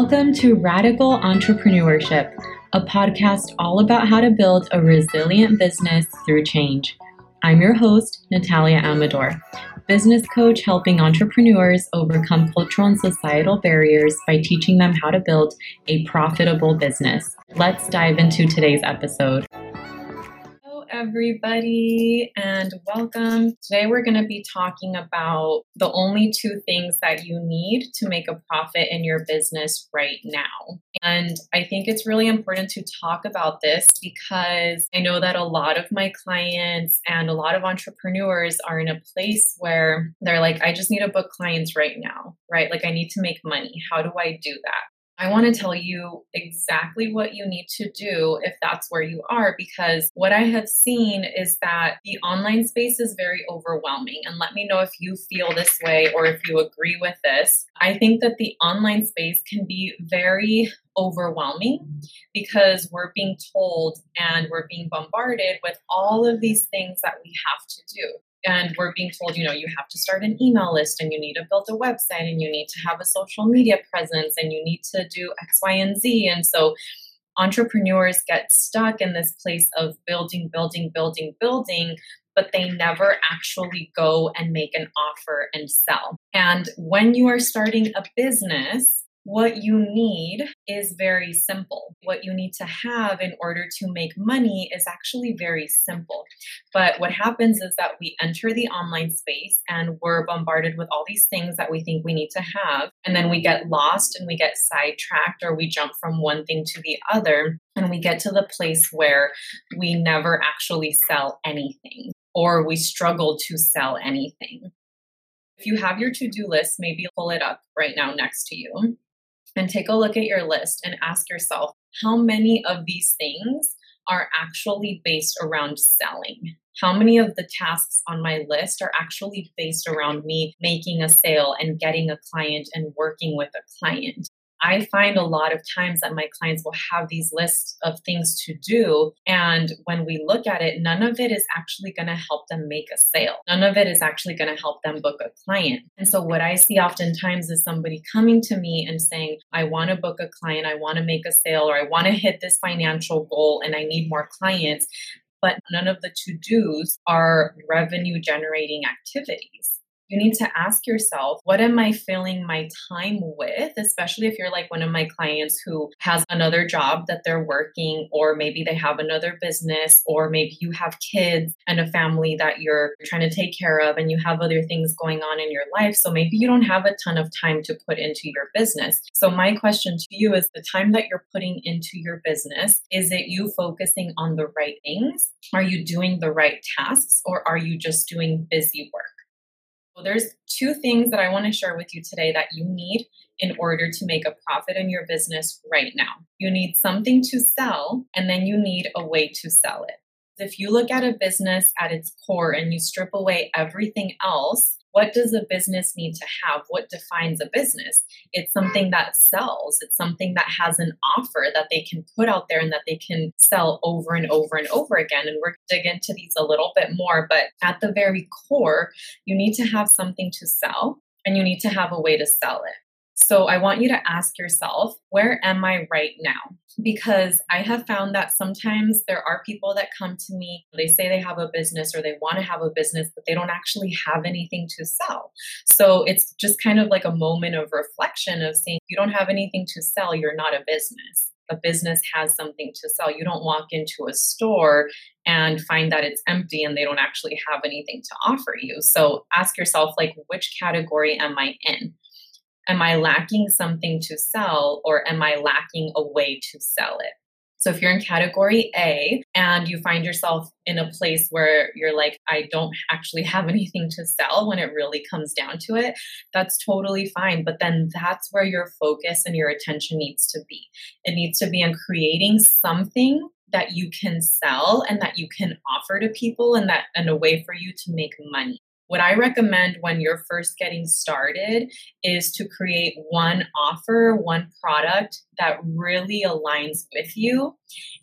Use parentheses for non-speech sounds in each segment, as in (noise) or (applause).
Welcome to Radical Entrepreneurship, a podcast all about how to build a resilient business through change. I'm your host, Natalia Amador, business coach helping entrepreneurs overcome cultural and societal barriers by teaching them how to build a profitable business. Let's dive into today's episode everybody, and welcome. Today, we're going to be talking about the only two things that you need to make a profit in your business right now. And I think it's really important to talk about this because I know that a lot of my clients and a lot of entrepreneurs are in a place where they're like, I just need to book clients right now, right? Like, I need to make money. How do I do that? I want to tell you exactly what you need to do if that's where you are, because what I have seen is that the online space is very overwhelming. And let me know if you feel this way or if you agree with this. I think that the online space can be very overwhelming because we're being told and we're being bombarded with all of these things that we have to do and we're being told, you know, you have to start an email list and you need to build a website and you need to have a social media presence and you need to do X, Y, and Z. And so entrepreneurs get stuck in this place of building, building, building, building, but they never actually go and make an offer and sell. And when you are starting a business, what you need is very simple. What you need to have in order to make money is actually very simple. But what happens is that we enter the online space and we're bombarded with all these things that we think we need to have. And then we get lost and we get sidetracked or we jump from one thing to the other. And we get to the place where we never actually sell anything or we struggle to sell anything. If you have your to do list, maybe pull it up right now next to you and take a look at your list and ask yourself how many of these things are actually based around selling? How many of the tasks on my list are actually based around me making a sale and getting a client and working with a client? I find a lot of times that my clients will have these lists of things to do. And when we look at it, none of it is actually going to help them make a sale. None of it is actually going to help them book a client. And so, what I see oftentimes is somebody coming to me and saying, I want to book a client, I want to make a sale, or I want to hit this financial goal and I need more clients. But none of the to dos are revenue generating activities you need to ask yourself, what am I filling my time with? Especially if you're like one of my clients who has another job that they're working, or maybe they have another business, or maybe you have kids and a family that you're trying to take care of, and you have other things going on in your life. So maybe you don't have a ton of time to put into your business. So, my question to you is the time that you're putting into your business, is it you focusing on the right things? Are you doing the right tasks, or are you just doing busy work? Well, there's two things that I want to share with you today that you need in order to make a profit in your business right now. You need something to sell, and then you need a way to sell it. If you look at a business at its core and you strip away everything else, what does a business need to have? What defines a business? It's something that sells. It's something that has an offer that they can put out there and that they can sell over and over and over again. And we're dig into these a little bit more, but at the very core, you need to have something to sell and you need to have a way to sell it. So I want you to ask yourself, where am I right now? Because I have found that sometimes there are people that come to me, they say they have a business or they want to have a business, but they don't actually have anything to sell. So it's just kind of like a moment of reflection of saying, you don't have anything to sell, you're not a business a business has something to sell. You don't walk into a store and find that it's empty and they don't actually have anything to offer you. So ask yourself like which category am I in? Am I lacking something to sell or am I lacking a way to sell it? So if you're in category A and you find yourself in a place where you're like, I don't actually have (laughs) anything to sell when it really comes down to it, that's totally fine. But then that's where your focus and your attention needs to be. It needs to be on creating something that you can sell and that you can offer to people and that and a way for you to make money What I recommend when you're first getting started is to create one offer, one product that really aligns with you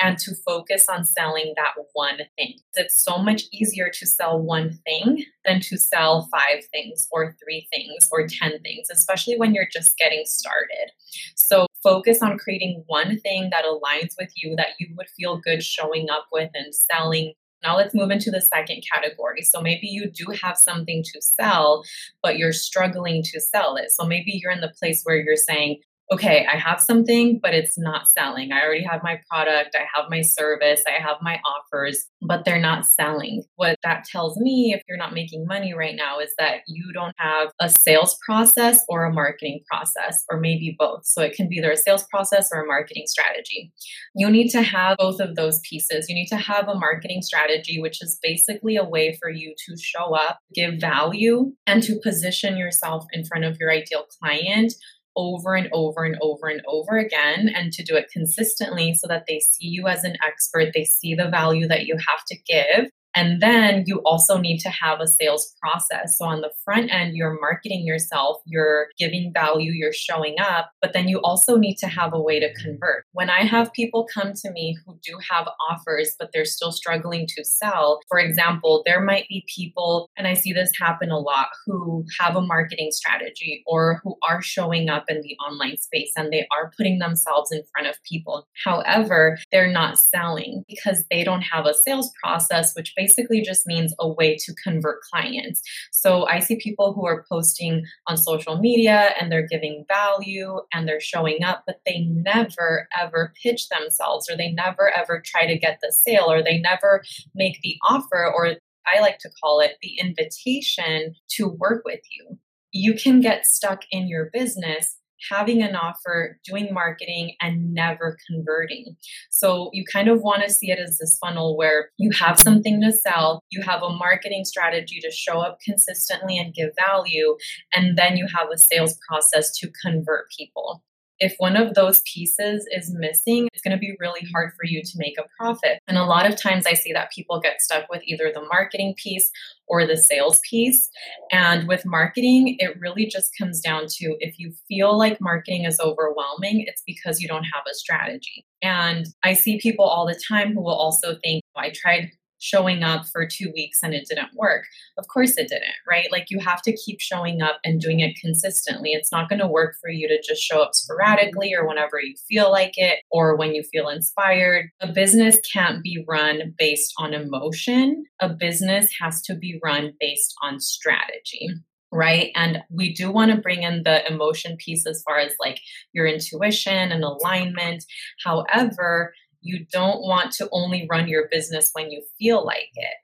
and to focus on selling that one thing. It's so much easier to sell one thing than to sell five things or three things or 10 things, especially when you're just getting started. So focus on creating one thing that aligns with you that you would feel good showing up with and selling now let's move into the second category. So maybe you do have something to sell, but you're struggling to sell it. So maybe you're in the place where you're saying, okay, I have something, but it's not selling. I already have my product, I have my service, I have my offers, but they're not selling. What that tells me, if you're not making money right now, is that you don't have a sales process or a marketing process, or maybe both. So it can be either a sales process or a marketing strategy. You need to have both of those pieces. You need to have a marketing strategy, which is basically a way for you to show up, give value, and to position yourself in front of your ideal client over and over and over and over again and to do it consistently so that they see you as an expert, they see the value that you have to give, and then you also need to have a sales process. So on the front end, you're marketing yourself, you're giving value, you're showing up, but then you also need to have a way to convert. When I have people come to me who do have offers, but they're still struggling to sell, for example, there might be people, and I see this happen a lot, who have a marketing strategy or who are showing up in the online space and they are putting themselves in front of people. However, they're not selling because they don't have a sales process, which basically just means a way to convert clients. So I see people who are posting on social media and they're giving value and they're showing up, but they never ever pitch themselves or they never ever try to get the sale or they never make the offer or I like to call it the invitation to work with you. You can get stuck in your business having an offer, doing marketing, and never converting. So you kind of want to see it as this funnel where you have something to sell, you have a marketing strategy to show up consistently and give value, and then you have a sales process to convert people if one of those pieces is missing, it's going to be really hard for you to make a profit. And a lot of times I see that people get stuck with either the marketing piece or the sales piece. And with marketing, it really just comes down to if you feel like marketing is overwhelming, it's because you don't have a strategy. And I see people all the time who will also think, oh, I tried showing up for two weeks and it didn't work. Of course it didn't, right? Like you have to keep showing up and doing it consistently. It's not going to work for you to just show up sporadically or whenever you feel like it or when you feel inspired. A business can't be run based on emotion. A business has to be run based on strategy right? And we do want to bring in the emotion piece as far as like your intuition and alignment. However, you don't want to only run your business when you feel like it.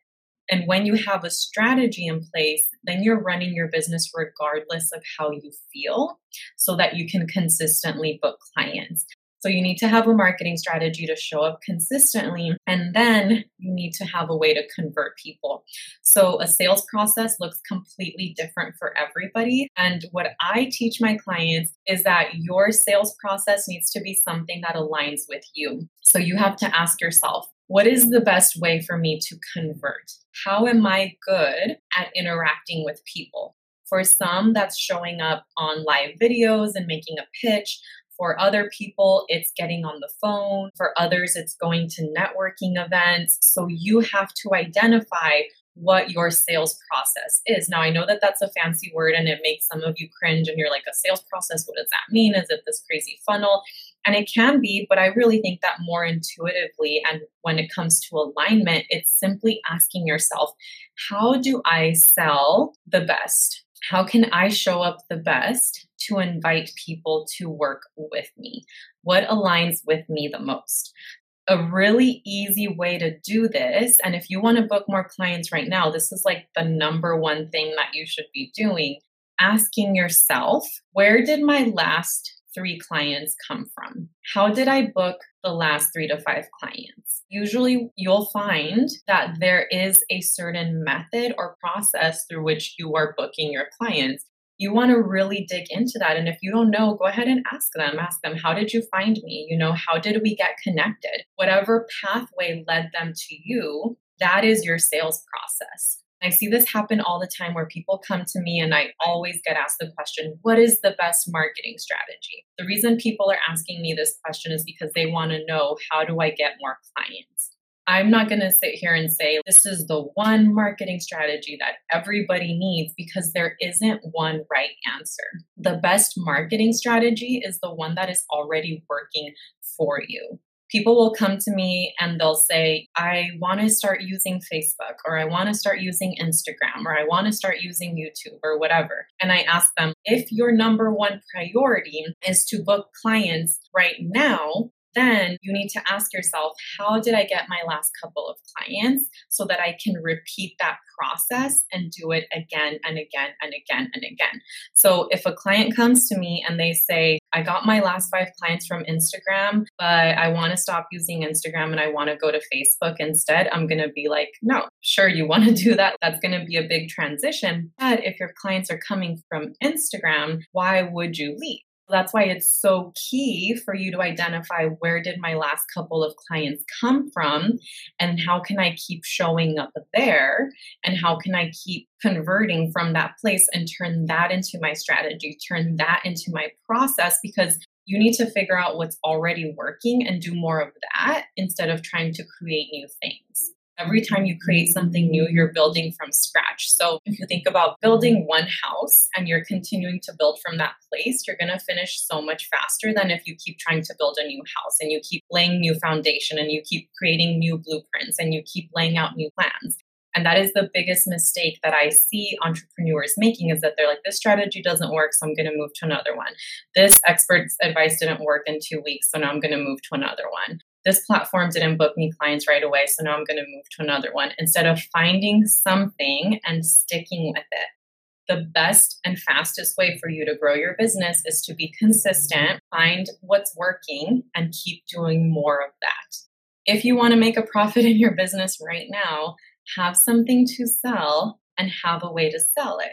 And when you have a strategy in place, then you're running your business regardless of how you feel so that you can consistently book clients. So you need to have a marketing strategy to show up consistently, and then you need to have a way to convert people. So a sales process looks completely different for everybody. And what I teach my clients is that your sales process needs to be something that aligns with you. So you have to ask yourself, what is the best way for me to convert? How am I good at interacting with people? For some, that's showing up on live videos and making a pitch. For other people, it's getting on the phone. For others, it's going to networking events. So you have to identify what your sales process is. Now, I know that that's a fancy word and it makes some of you cringe and you're like, a sales process, what does that mean? Is it this crazy funnel? And it can be, but I really think that more intuitively and when it comes to alignment, it's simply asking yourself, how do I sell the best? How can I show up the best to invite people to work with me? What aligns with me the most? A really easy way to do this, and if you want to book more clients right now, this is like the number one thing that you should be doing asking yourself, where did my last three clients come from? How did I book the last three to five clients? Usually, you'll find that there is a certain method or process through which you are booking your clients. You want to really dig into that. And if you don't know, go ahead and ask them. Ask them, how did you find me? You know, how did we get connected? Whatever pathway led them to you, that is your sales process I see this happen all the time where people come to me and I always get asked the question, What is the best marketing strategy? The reason people are asking me this question is because they want to know how do I get more clients? I'm not going to sit here and say this is the one marketing strategy that everybody needs because there isn't one right answer. The best marketing strategy is the one that is already working for you people will come to me and they'll say, I want to start using Facebook or I want to start using Instagram or I want to start using YouTube or whatever. And I ask them, if your number one priority is to book clients right now, then you need to ask yourself, how did I get my last couple of clients so that I can repeat that process and do it again and again and again and again. So if a client comes to me and they say, I got my last five clients from Instagram, but I want to stop using Instagram and I want to go to Facebook instead, I'm going to be like, no, sure, you want to do that. That's going to be a big transition. But if your clients are coming from Instagram, why would you leave? That's why it's so key for you to identify where did my last couple of clients come from and how can I keep showing up there and how can I keep converting from that place and turn that into my strategy, turn that into my process because you need to figure out what's already working and do more of that instead of trying to create new things. Every time you create something new, you're building from scratch. So if you think about building one house and you're continuing to build from that place, you're going to finish so much faster than if you keep trying to build a new house and you keep laying new foundation and you keep creating new blueprints and you keep laying out new plans. And that is the biggest mistake that I see entrepreneurs making is that they're like, this strategy doesn't work, so I'm going to move to another one. This expert's advice didn't work in two weeks, so now I'm going to move to another one this platform didn't book me clients right away, so now I'm going to move to another one instead of finding something and sticking with it. The best and fastest way for you to grow your business is to be consistent, find what's working, and keep doing more of that. If you want to make a profit in your business right now, have something to sell and have a way to sell it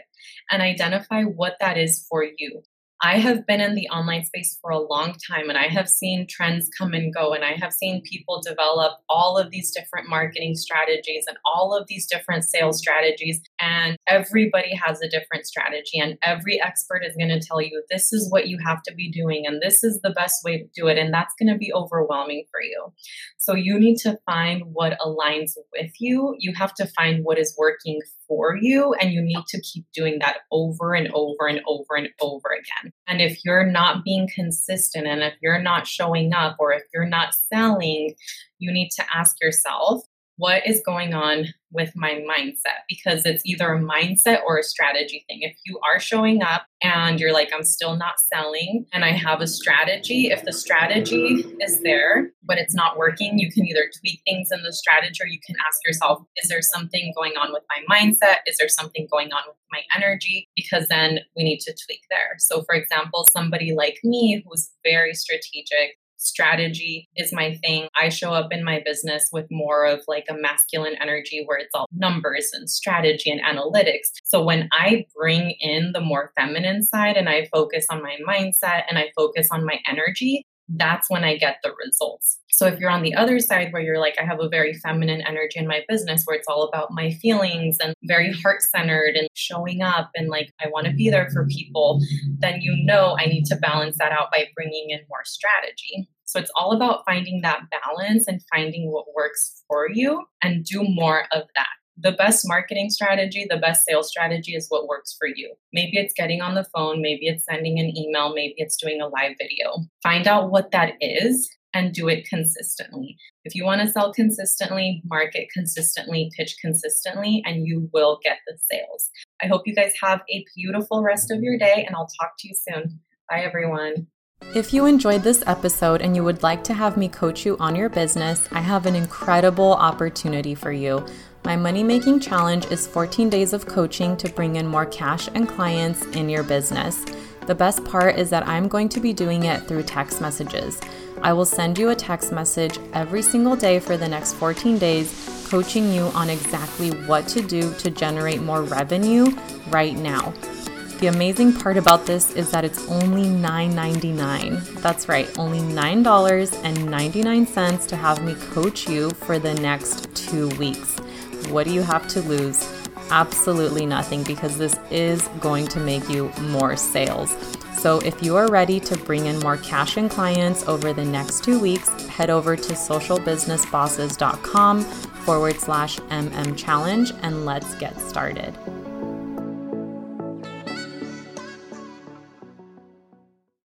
and identify what that is for you. I have been in the online space for a long time and I have seen trends come and go and I have seen people develop all of these different marketing strategies and all of these different sales strategies and everybody has a different strategy and every expert is going to tell you this is what you have to be doing and this is the best way to do it and that's going to be overwhelming for you. So you need to find what aligns with you. You have to find what is working for you and you need to keep doing that over and over and over and over again. And if you're not being consistent and if you're not showing up or if you're not selling, you need to ask yourself, what is going on with my mindset? Because it's either a mindset or a strategy thing. If you are showing up and you're like, I'm still not selling and I have a strategy, if the strategy is there, but it's not working, you can either tweak things in the strategy or you can ask yourself, is there something going on with my mindset? Is there something going on with my energy? Because then we need to tweak there. So, for example, somebody like me who's very strategic, strategy is my thing. I show up in my business with more of like a masculine energy where it's all numbers and strategy and analytics. So when I bring in the more feminine side and I focus on my mindset and I focus on my energy, that's when I get the results. So if you're on the other side where you're like, I have a very feminine energy in my business where it's all about my feelings and very heart centered and showing up and like, I want to be there for people, then you know I need to balance that out by bringing in more strategy. So it's all about finding that balance and finding what works for you and do more of that the best marketing strategy, the best sales strategy is what works for you. Maybe it's getting on the phone, maybe it's sending an email, maybe it's doing a live video. Find out what that is and do it consistently. If you want to sell consistently, market consistently, pitch consistently, and you will get the sales. I hope you guys have a beautiful rest of your day, and I'll talk to you soon. Bye, everyone. If you enjoyed this episode and you would like to have me coach you on your business, I have an incredible opportunity for you. My money making challenge is 14 days of coaching to bring in more cash and clients in your business. The best part is that I'm going to be doing it through text messages. I will send you a text message every single day for the next 14 days, coaching you on exactly what to do to generate more revenue right now. The amazing part about this is that it's only $9.99. That's right, only $9.99 to have me coach you for the next two weeks. What do you have to lose? absolutely nothing because this is going to make you more sales. So, if you are ready to bring in more cash and clients over the next two weeks, head over to socialbusinessbosses.com forward slash MM challenge and let's get started.